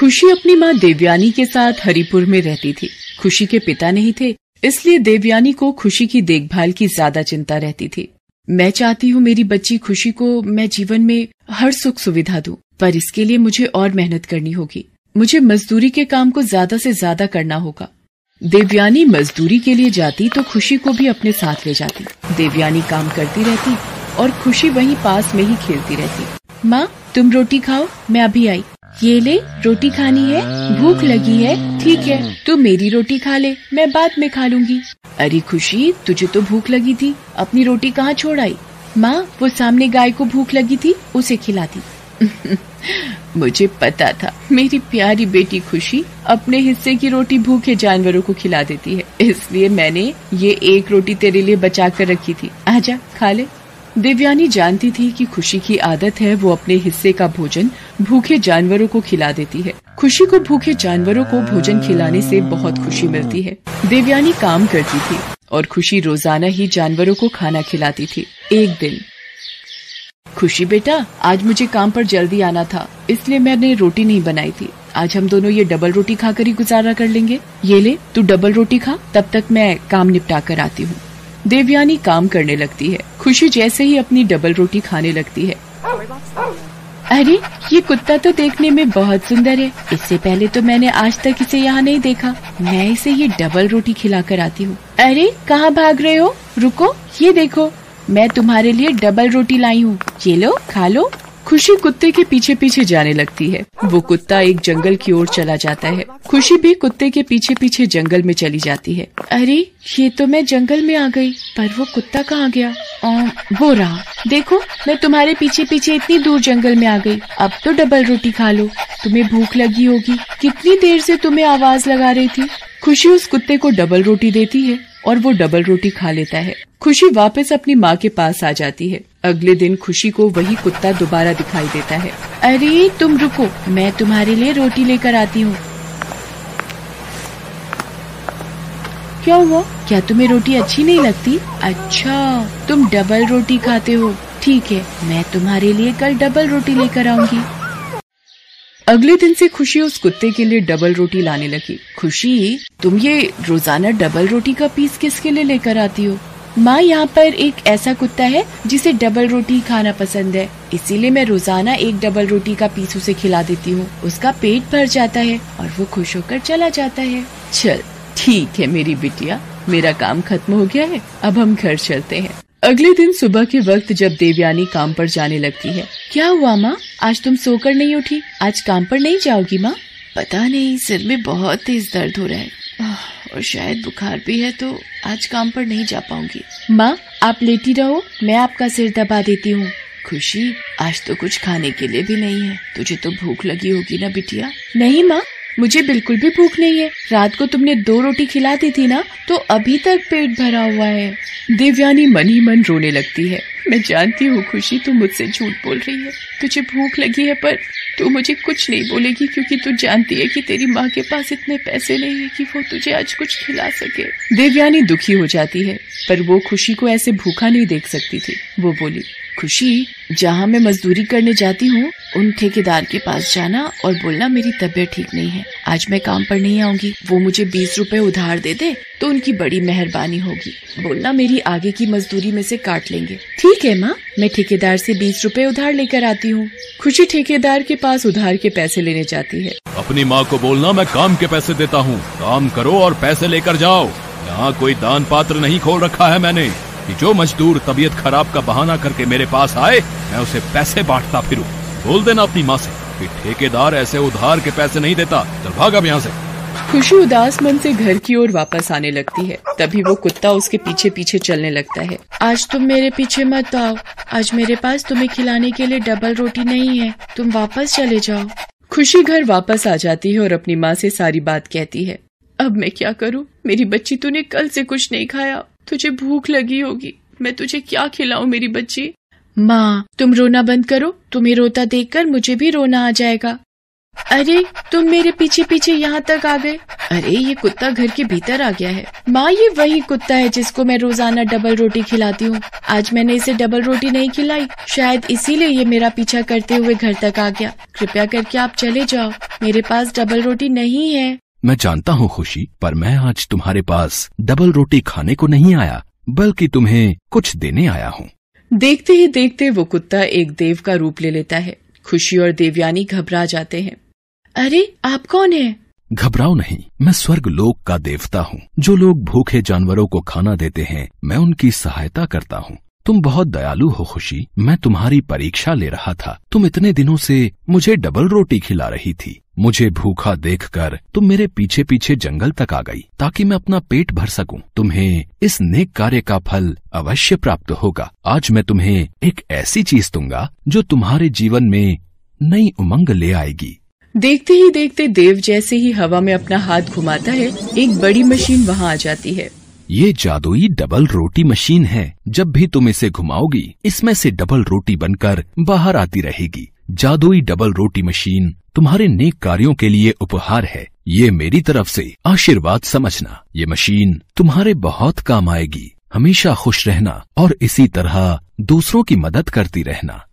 खुशी अपनी माँ देवयानी के साथ हरिपुर में रहती थी। खुशी के पिता नहीं थे इसलिए देवयानी को खुशी की देखभाल की ज़्यादा चिंता रहती थी। मैं चाहती हूँ मेरी बच्ची खुशी को मैं जीवन में हर सुख सुविधा दूँ, पर इसके लिए मुझे और मेहनत करनी होगी। मुझे मजदूरी के काम को ज़्यादा से ज़्यादा करना होगा। देवयानी मजदूरी के लिए जाती तो खुशी को भी अपने साथ ले जाती। देवयानी काम करती रहती और खुशी वहीं पास में ही खेलती रहती। माँ तुम रोटी खाओ मैं अभी आई। ये ले, रोटी खानी है, भूख लगी है, ठीक है, तू मेरी रोटी खा ले, मैं बाद में खा लूँगी। अरे खुशी, तुझे तो भूख लगी थी, अपनी रोटी कहाँ छोड़ आई? माँ, वो सामने गाय को भूख लगी थी, उसे खिलाती। मुझे पता था, मेरी प्यारी बेटी खुशी अपने हिस्से की रोटी भूखे जानवरों को खिला देती है, इसलिए मैंने ये एक रोटी तेरे लिए बचा कर रखी थी। आजा, खा ले। दिव्यानी जानती थी कि खुशी की आदत है, वो अपने हिस्से का भोजन भूखे जानवरों को खिला देती है। खुशी को भूखे जानवरों को भोजन खिलाने से बहुत खुशी मिलती है। देवयानी काम करती थी और खुशी रोज़ाना ही जानवरों को खाना खिलाती थी, एक दिन। खुशी बेटा, आज मुझे काम पर जल्दी आना था, इसलिए मैंने रोटी नहीं बनाई थी। आज हम दोनों ये डबल रोटी खाकर ही गुजारा कर लेंगे। ये ले, तू डबल रोटी खा, तब तक मैं काम निपटा कर आती हूँ। देवयानी काम करने लगती है। खुशी जैसे ही अपनी डबल रोटी खाने लगती है। अरे, ये कुत्ता तो देखने में बहुत सुंदर है। इससे पहले तो मैंने आज तक इसे यहाँ नहीं देखा। मैं इसे ये डबल रोटी खिला कर आती हूँ। अरे, कहाँ भाग रहे हो? रुको, ये देखो। मैं तुम्हारे लिए डबल रोटी लाई हूँ। ये लो, खा लो। खुशी कुत्ते के पीछे पीछे जाने लगती है। वो कुत्ता एक जंगल की ओर चला जाता है। खुशी भी कुत्ते के पीछे पीछे जंगल में चली जाती है। अरे ये तो मैं जंगल में आ गई पर वो कुत्ता कहाँ गया? आ, वो रहा। देखो मैं तुम्हारे पीछे पीछे इतनी दूर जंगल में आ गई। अब तो डबल रोटी खा लो। तुम्हें भूख लगी होगी। कितनी देर से तुम्हें आवाज़ लगा रही थी? खुशी उस कुत्ते को डबल रोटी देती है। और वो डबल रोटी खा लेता है। खुशी वापस अपनी माँ के पास आ जाती है। अगले दिन खुशी को वही कुत्ता दोबारा दिखाई देता है। अरे, तुम रुको, मैं तुम्हारे लिए रोटी लेकर आती हूँ। क्या हुआ? क्या तुम्हें रोटी अच्छी नहीं लगती? अच्छा तुम डबल रोटी खाते हो। ठीक है, मैं तुम्हारे लिए कल डबल रोटी लेकर आऊँगी। अगले दिन से खुशी उस कुत्ते के लिए डबल रोटी लाने लगी। खुशी, तुम ये रोज़ाना डबल रोटी का पीस किसके लिए लेकर आती हो? माँ, यहाँ पर एक ऐसा कुत्ता है जिसे डबल रोटी खाना पसंद है। इसीलिए मैं रोज़ाना एक डबल रोटी का पीस उसे खिला देती हूँ। उसका पेट भर जाता है और वो खुश होकर चला जाता है। चल, ठीक है मेरी बिटिया, मेरा काम खत्म हो गया है, अब हम घर चलते हैं। अगले दिन सुबह के वक्त जब देवयानी काम पर जाने लगती है क्या हुआ माँ? आज तुम सोकर नहीं उठी? आज काम पर नहीं जाओगी माँ? पता नहीं सिर में बहुत तेज दर्द हो रहा है। और शायद बुखार भी है तो आज काम पर नहीं जा पाऊँगी। माँ आप लेटी रहो मैं आपका सिर दबा देती हूँ। खुशी आज तो कुछ खाने के लिए भी नहीं है। तुझे तो भूख लगी होगी ना बिटिया? नहीं माँ मुझे बिल्कुल भी भूख नहीं है। रात को तुमने दो रोटी खिला दी थी ना तो अभी तक पेट भरा हुआ है। देवयानी मन ही मन रोने लगती है। मैं जानती हूँ खुशी तू मुझसे झूठ बोल रही है। तुझे भूख लगी है पर तू मुझे कुछ नहीं बोलेगी क्योंकि तू जानती है कि तेरी माँ के पास इतने पैसे नहीं है कि वो तुझे आज कुछ खिला सके। देवयानी दुखी हो जाती है, पर वो खुशी को ऐसे भूखा नहीं देख सकती थी। वो बोली, खुशी, जहाँ मैं मजदूरी करने जाती हूँ उन ठेकेदार के पास जाना और बोलना, मेरी तबीयत ठीक नहीं है। आज मैं काम पर नहीं आऊँगी। वो मुझे बीस रुपए उधार दे दे तो उनकी बड़ी मेहरबानी होगी। बोलना, मेरी आगे की मजदूरी में से काट लेंगे। ठीक है, माँ। मैं ठेकेदार से बीस रुपए उधार लेकर आती हूँ। खुशी ठेकेदार के पास उधार के पैसे लेने जाती है। अपनी माँ को बोलना, मैं काम के पैसे देता हूँ। काम करो और पैसे लेकर जाओ। यहाँ कोई दान पात्र नहीं खोल रखा है मैंने। जो मजदूर तबीयत खराब का बहाना करके मेरे पास आए, मैं उसे पैसे बांटता फिरूं। बोल देना अपनी माँ से कि ठेकेदार ऐसे उधार के पैसे नहीं देता। चल भाग अब यहाँ से। खुशी उदास मन से घर की ओर वापस आने लगती है। तभी वो कुत्ता उसके पीछे पीछे चलने लगता है। आज तुम मेरे पीछे मत आओ। आज मेरे पास तुम्हें खिलाने के लिए डबल रोटी नहीं है। तुम वापस चले जाओ। खुशी घर वापस आ जाती है और अपनी माँ से सारी बात कहती है। अब मैं क्या करूँ? मेरी बच्ची तूने कल से कुछ नहीं खाया। तुझे भूख लगी होगी। मैं तुझे क्या खिलाऊं मेरी बच्ची? माँ, तुम रोना बंद करो, तुम्हें रोता देखकर मुझे भी रोना आ जाएगा। अरे, तुम मेरे पीछे पीछे यहाँ तक आ गए। अरे, ये कुत्ता घर के भीतर आ गया है। माँ, ये वही कुत्ता है जिसको मैं रोज़ाना डबल रोटी खिलाती हूँ। आज मैंने इसे डबल रोटी नहीं खिलाई। शायद इसीलिए ये मेरा पीछा करते हुए घर तक आ गया। कृपया करके आप चले जाओ। मेरे पास डबल रोटी नहीं है। मैं जानता हूँ खुशी, पर मैं आज तुम्हारे पास डबल रोटी खाने को नहीं आया, बल्कि तुम्हें कुछ देने आया हूँ। देखते ही देखते वो कुत्ता एक देव का रूप ले लेता है। खुशी और देवयानी घबरा जाते हैं। अरे, आप कौन है? घबराओ नहीं, मैं स्वर्ग लोक का देवता हूँ। जो लोग भूखे जानवरों को खाना देते हैं, मैं उनकी सहायता करता हूँ। तुम बहुत दयालु हो, खुशी। मैं तुम्हारी परीक्षा ले रहा था। तुम इतने दिनों से मुझे डबल रोटी खिला रही थी। मुझे भूखा देखकर तुम मेरे पीछे पीछे जंगल तक आ गई, ताकि मैं अपना पेट भर सकूँ। तुम्हें इस नेक कार्य का फल अवश्य प्राप्त होगा। आज मैं तुम्हें एक ऐसी चीज़ दूँगा, जो तुम्हारे जीवन में नई उमंग ले आएगी। देखते ही देखते देव जैसे ही हवा में अपना हाथ घुमाता है, एक बड़ी मशीन वहाँ आ जाती है। ये जादुई डबल रोटी मशीन है। जब भी तुम इसे घुमाओगी, इसमें से डबल रोटी बनकर बाहर आती रहेगी। जादुई डबल रोटी मशीन तुम्हारे नेक कार्यों के लिए उपहार है। ये मेरी तरफ़ से आशीर्वाद समझना। ये मशीन तुम्हारे बहुत काम आएगी। हमेशा खुश रहना और इसी तरह दूसरों की मदद करती रहना।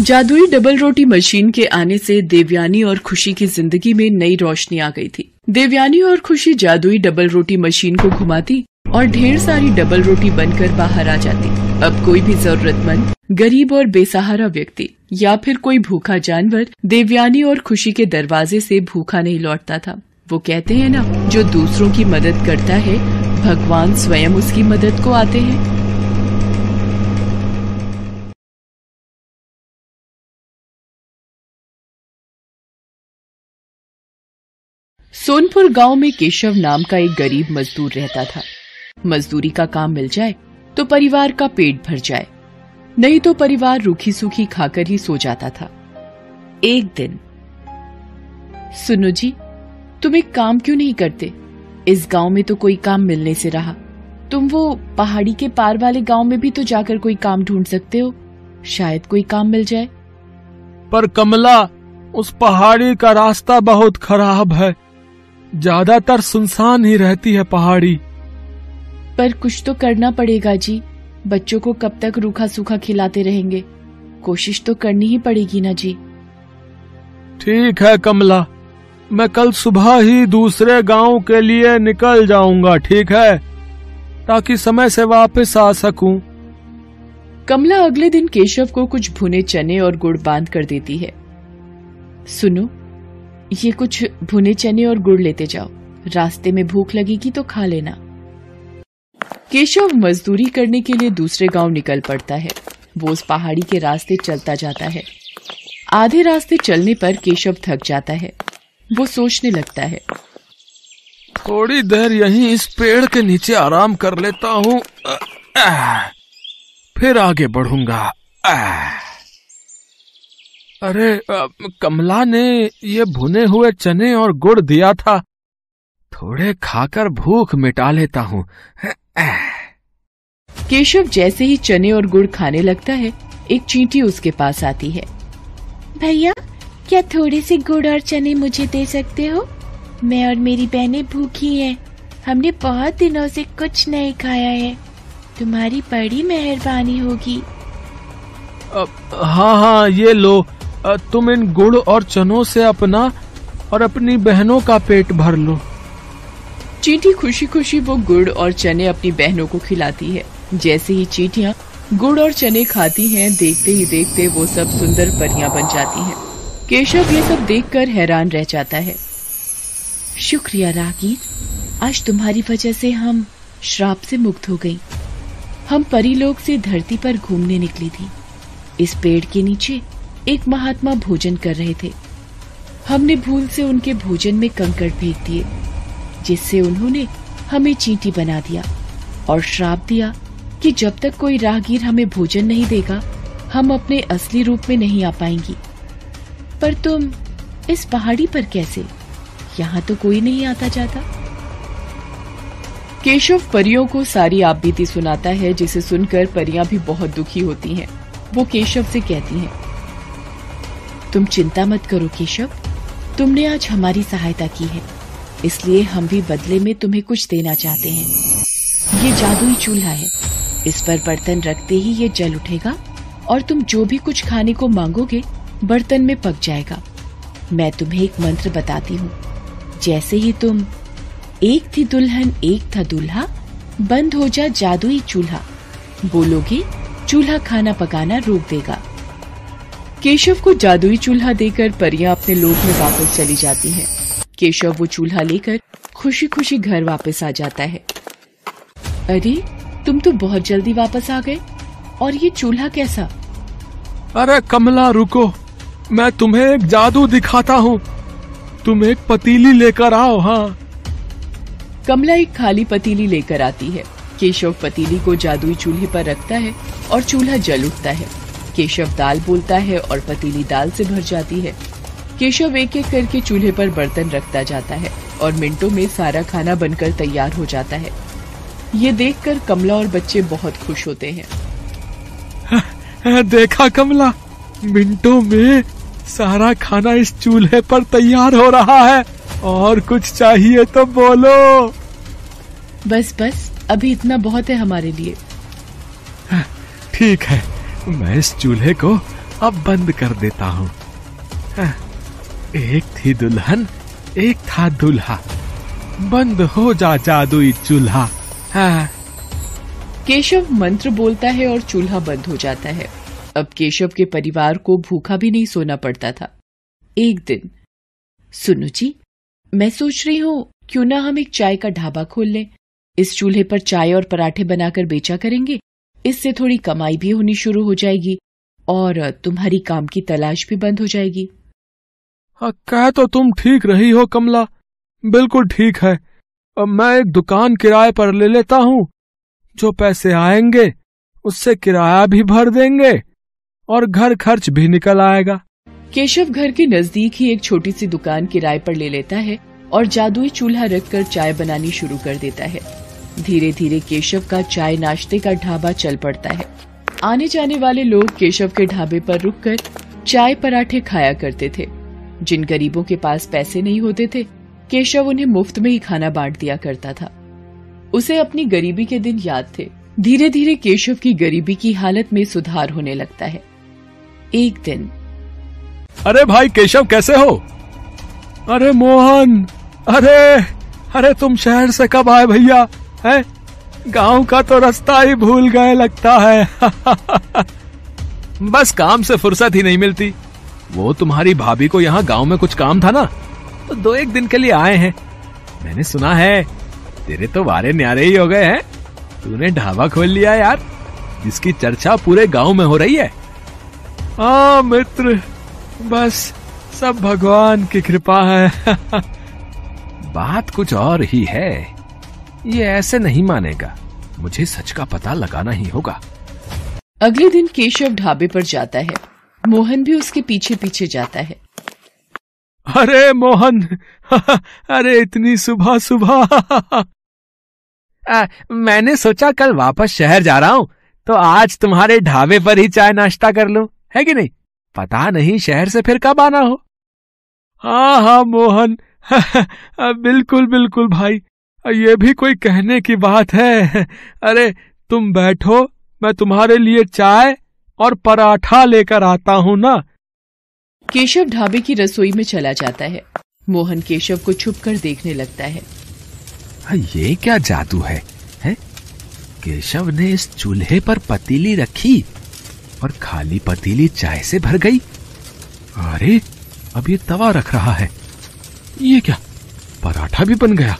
जादुई डबल रोटी मशीन के आने से देवयानी और खुशी की ज़िंदगी में नई रोशनी आ गई थी। देवयानी और खुशी जादुई डबल रोटी मशीन को घुमाती और ढेर सारी डबल रोटी बनकर बाहर आ जाती। अब कोई भी जरूरतमंद, गरीब और बेसहारा व्यक्ति या फिर कोई भूखा जानवर देवयानी और खुशी के दरवाजे से भूखा नहीं लौटता था। वो कहते हैं ना, जो दूसरों की मदद करता है, भगवान स्वयं उसकी मदद को आते हैं। सोनपुर गाँव में केशव नाम का एक गरीब मजदूर रहता था। मजदूरी का काम मिल जाए तो परिवार का पेट भर जाए। नहीं तो परिवार रूखी सूखी खाकर ही सो जाता था। एक दिन, सुनो जी, तुम एक काम क्यों नहीं करते? इस गाँव में तो कोई काम मिलने से रहा। तुम वो पहाड़ी के पार वाले गाँव में भी तो जाकर कोई काम ढूंढ सकते हो। शायद कोई काम मिल जाए। पर कमला, उस पहाड़ी का रास्ता बहुत खराब है। ज़्यादातर सुनसान ही रहती है पहाड़ी। पर कुछ तो करना पड़ेगा जी। बच्चों को कब तक रूखा सूखा खिलाते रहेंगे? कोशिश तो करनी ही पड़ेगी ना जी। ठीक है कमला मैं कल सुबह ही दूसरे गाँव के लिए निकल जाऊँगा ठीक है? ताकि समय से वापस आ सकूँ। कमला अगले दिन केशव को कुछ भुने चने और गुड़ बाँध कर देती है। सुनो ये कुछ भुने चने और गुड़ लेते जाओ। रास्ते में भूख लगेगी तो खा लेना। केशव मजदूरी करने के लिए दूसरे गाँव निकल पड़ता है। वो उस पहाड़ी के रास्ते चलता जाता है। आधे रास्ते चलने पर केशव थक जाता है। वो सोचने लगता है। थोड़ी देर यहीं इस पेड़ के नीचे आराम कर लेता हूँ। फिर आगे बढ़ूँगा। अरे कमला ने ये भुने हुए चने और गुड़ दिया था। थोड़े खाकर भूख मिटा लेता हूँ। केशव जैसे ही चने और गुड़ खाने लगता है एक चींटी उसके पास आती है। भैया क्या थोड़े से गुड़ और चने मुझे दे सकते हो? मैं और मेरी बहनें भूखी हैं। हमने बहुत दिनों से कुछ नहीं खाया है। तुम्हारी बड़ी मेहरबानी होगी। हाँ हाँ ये लो। तुम इन गुड़ और चनों से अपना और अपनी बहनों का पेट भर लो। चींटी खुशी खुशी वो गुड़ और चने अपनी बहनों को खिलाती है। जैसे ही चींटियाँ गुड़ और चने खाती हैं, देखते ही देखते वो सब सुंदर परियाँ बन जाती हैं। केशव ये सब देखकर हैरान रह जाता है। शुक्रिया, रागीर। आज तुम्हारी वजह से हम श्राप से मुक्त हो गई। हम परी लोग से धरती पर घूमने निकली थी। इस पेड़ के नीचे एक महात्मा भोजन कर रहे थे। हमने भूल से उनके भोजन में कंकड़ फेंक दिए, जिससे उन्होंने हमें चींटी बना दिया और श्राप दिया कि जब तक कोई राहगीर हमें भोजन नहीं देगा, हम अपने असली रूप में नहीं आ पाएँगी। पर तुम इस पहाड़ी पर कैसे? यहाँ तो कोई नहीं आता जाता। केशव परियों को सारी आप बीती सुनाता है, जिसे सुनकर परियाँ भी बहुत दुखी होती हैं। वो केशव से कहती हैं तुम चिंता मत करो, केशव। तुमने आज हमारी सहायता की है। इसलिए हम भी बदले में तुम्हें कुछ देना चाहते हैं। ये जादुई चूल्हा है। इस पर बर्तन रखते ही ये जल उठेगा और तुम जो भी कुछ खाने को मांगोगे, बर्तन में पक जाएगा। मैं तुम्हें एक मंत्र बताती हूँ। जैसे ही तुम एक थी दुल्हन, एक था दूल्हा, बंद हो जा जादुई चूल्हा। बोलोगे, चूल्हा खाना पकाना रोक देगा। केशव को जादुई चूल्हा देकर परियाँ अपने लोक में वापस चली जाती हैं। केशव वो चूल्हा लेकर खुशी खुशी घर वापस आ जाता है। अरे तुम तो बहुत जल्दी वापस आ गए और ये चूल्हा कैसा? अरे कमला रुको। मैं तुम्हें एक जादू दिखाता हूँ। तुम एक पतीली लेकर आओ हाँ। कमला एक खाली पतीली लेकर आती है। केशव पतीली को जादुई चूल्हे पर रखता है और चूल्हा जल उठता है। केशव दाल बोलता है और पतीली दाल से भर जाती है। केशव एक एक करके चूल्हे पर बर्तन रखता जाता है और मिनटों में सारा खाना बनकर तैयार हो जाता है। ये देखकर कमला और बच्चे बहुत खुश होते हैं। देखा कमला? मिनटों में सारा खाना इस चूल्हे पर तैयार हो रहा है। और कुछ चाहिए तो बोलो। बस बस अभी इतना बहुत है हमारे लिए। ठीक है। मैं इस चूल्हे को अब बंद कर देता हूँ। एक थी दुल्हन, एक था दूल्हा। बंद हो जा जादुई चूल्हा। हाँ। केशव मंत्र बोलता है और चूल्हा बंद हो जाता है। अब केशव के परिवार को भूखा भी नहीं सोना पड़ता था। एक दिन सुनो जी, मैं सोच रही हूँ, क्यों ना हम एक चाय का ढाबा खोल लें? इस चूल्हे पर चाय और पराठे बनाकर बेचा करेंगे? इससे थोड़ी कमाई भी होनी शुरू हो जाएगी और तुम्हारी काम की तलाश भी बंद हो जाएगी। हाँ, कह तो तुम ठीक रही हो कमला। बिल्कुल ठीक है। अब मैं एक दुकान किराए पर ले लेता हूँ। जो पैसे आएँगे उससे किराया भी भर देंगे और घर खर्च भी निकल आएगा। केशव घर के नज़दीक ही एक छोटी सी दुकान किराए पर ले लेता है और जादुई चूल्हा रखकर चाय बनानी शुरू कर देता है। धीरे धीरे केशव का चाय नाश्ते का ढाबा चल पड़ता है। आने जाने वाले लोग केशव के ढाबे पर रुककर चाय पराठे खाया करते थे। जिन गरीबों के पास पैसे नहीं होते थे, केशव उन्हें मुफ़्त में ही खाना बांट दिया करता था। उसे अपनी गरीबी के दिन याद थे। धीरे धीरे केशव की गरीबी की हालत में सुधार होने लगता है। एक दिन। अरे भाई, केशव कैसे हो? अरे मोहन, अरे अरे तुम शहर से कब आए भैया? है? गाँव का तो रास्ता ही भूल गए लगता है। बस काम से फुर्सत ही नहीं मिलती। वो तुम्हारी भाभी को यहाँ गाँव में कुछ काम था ना? तो दो एक दिन के लिए आए हैं। मैंने सुना है, तेरे तो वारे न्यारे ही हो गए हैं। तूने ढाबा खोल लिया यार। जिसकी चर्चा पूरे गाँव में हो रही है। हाँ मित्र, बस सब भगवान की कृपा है। बात कुछ और ही है। ये ऐसे नहीं मानेगा। मुझे सच का पता लगाना ही होगा। अगले दिन केशव ढाबे पर जाता है। मोहन भी उसके पीछे पीछे जाता है। अरे मोहन! अरे इतनी सुबह सुबह मैंने सोचा कल वापस शहर जा रहा हूँ तो आज तुम्हारे ढाबे पर ही चाय नाश्ता कर लूँ है कि नहीं? पता नहीं शहर से फिर कब आना हो। हाँ हाँ मोहन! बिल्कुल बिल्कुल भाई। ये भी कोई कहने की बात है। अरे तुम बैठो मैं तुम्हारे लिए चाय और पराठा लेकर आता हूँ ना। केशव ढाबे की रसोई में चला जाता है। मोहन केशव को छुप कर देखने लगता है। हाँ, ये क्या जादू है, है? केशव ने इस चूल्हे पर पतीली रखी और खाली पतीली चाय से भर गई। अरे अब ये तवा रख रहा है। ये क्या पराठा भी बन गया?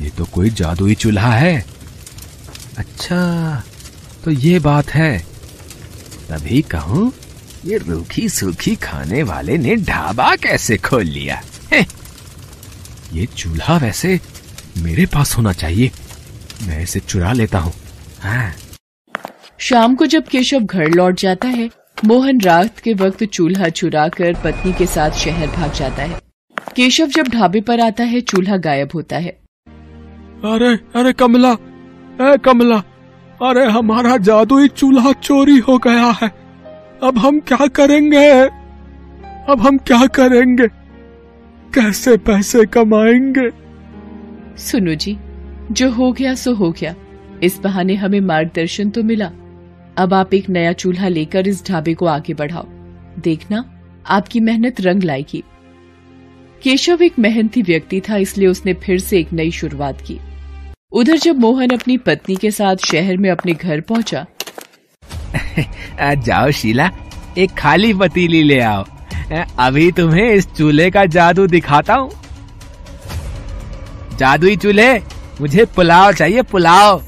ये तो कोई जादुई चूल्हा है। अच्छा तो ये बात है। तभी कहूँ, ये रूखी सूखी खाने वाले ने ढाबा कैसे खोल लिया? है? ये चूल्हा वैसे मेरे पास होना चाहिए। मैं इसे चुरा लेता हूँ। हाँ। शाम को जब केशव घर लौट जाता है, मोहन रात के वक्त चूल्हा चुरा कर पत्नी के साथ शहर भाग जाता है। केशव जब ढाबे पर आता है, चूल्हा गायब होता है। अरे अरे कमला, ए कमला, अरे हमारा जादुई चूल्हा चोरी हो गया है। अब हम क्या करेंगे? अब हम क्या करेंगे? कैसे पैसे कमाएँगे? सुनो जी, जो हो गया, सो हो गया। इस बहाने हमें मार्गदर्शन तो मिला। अब आप एक नया चूल्हा लेकर इस ढाबे को आगे बढ़ाओ। देखना, आपकी मेहनत रंग लाएगी। केशव एक मेहनती व्यक्ति था, इसलिए उसने फिर से एक नई शुरुआत की। उधर जब मोहन अपनी पत्नी के साथ शहर में अपने घर पहुँचा। जाओ शीला एक खाली पतीली ले आओ। अभी तुम्हें इस चूल्हे का जादू दिखाता हूँ। जादुई चूल्हे मुझे पुलाव चाहिए पुलाव।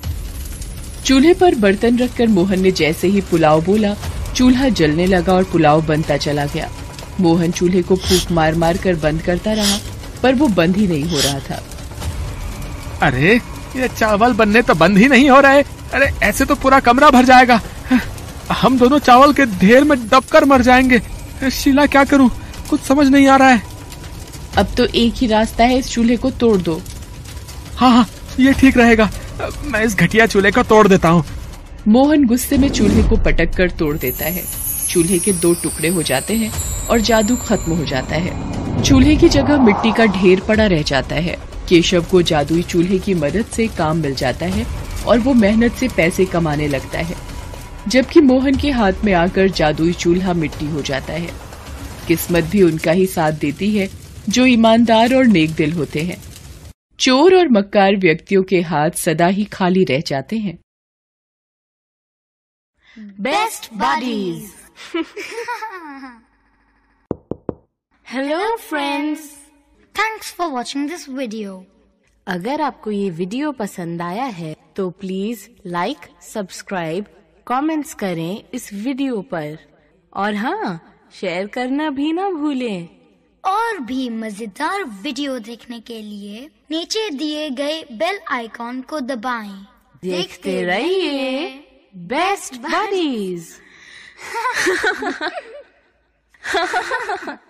चूल्हे पर बर्तन रखकर मोहन ने जैसे ही पुलाव बोला चूल्हा जलने लगा और पुलाव बनता चला गया। मोहन चूल्हे को फूक मार मार कर बंद करता रहा पर वो बंद ही नहीं हो रहा था। अरे ये चावल बनने तो बंद ही नहीं हो रहे। अरे ऐसे तो पूरा कमरा भर जाएगा। हम दोनों चावल के ढेर में दब कर मर जाएँगे। शीला क्या करूँ? कुछ समझ नहीं आ रहा है। अब तो एक ही रास्ता है इस चूल्हे को तोड़ दो। हाँ हाँ ये ठीक रहेगा। मैं इस घटिया चूल्हे को तोड़ देता हूँ। मोहन गुस्से में चूल्हे को पटक कर तोड़ देता है। चूल्हे के दो टुकड़े हो जाते हैं और जादू खत्म हो जाता है। चूल्हे की जगह मिट्टी का ढेर पड़ा रह जाता है। केशव को जादुई चूल्हे की मदद से काम मिल जाता है और वो मेहनत से पैसे कमाने लगता है। जबकि मोहन के हाथ में आकर जादुई चूल्हा मिट्टी हो जाता है। किस्मत भी उनका ही साथ देती है जो ईमानदार और नेक दिल होते हैं। चोर और मक्कार व्यक्तियों के हाथ सदा ही खाली रह जाते हैं। Best buddies hello friends thanks for watching this video अगर आपको ये वीडियो पसंद आया है तो प्लीज़ लाइक सब्सक्राइब कमेंट्स करें इस वीडियो पर। और हाँ शेयर करना भी ना भूलें। और भी मज़ेदार वीडियो देखने के लिए नीचे दिए गए बेल आइकॉन को दबाएँ। देखते रहिए बेस्ट बडीज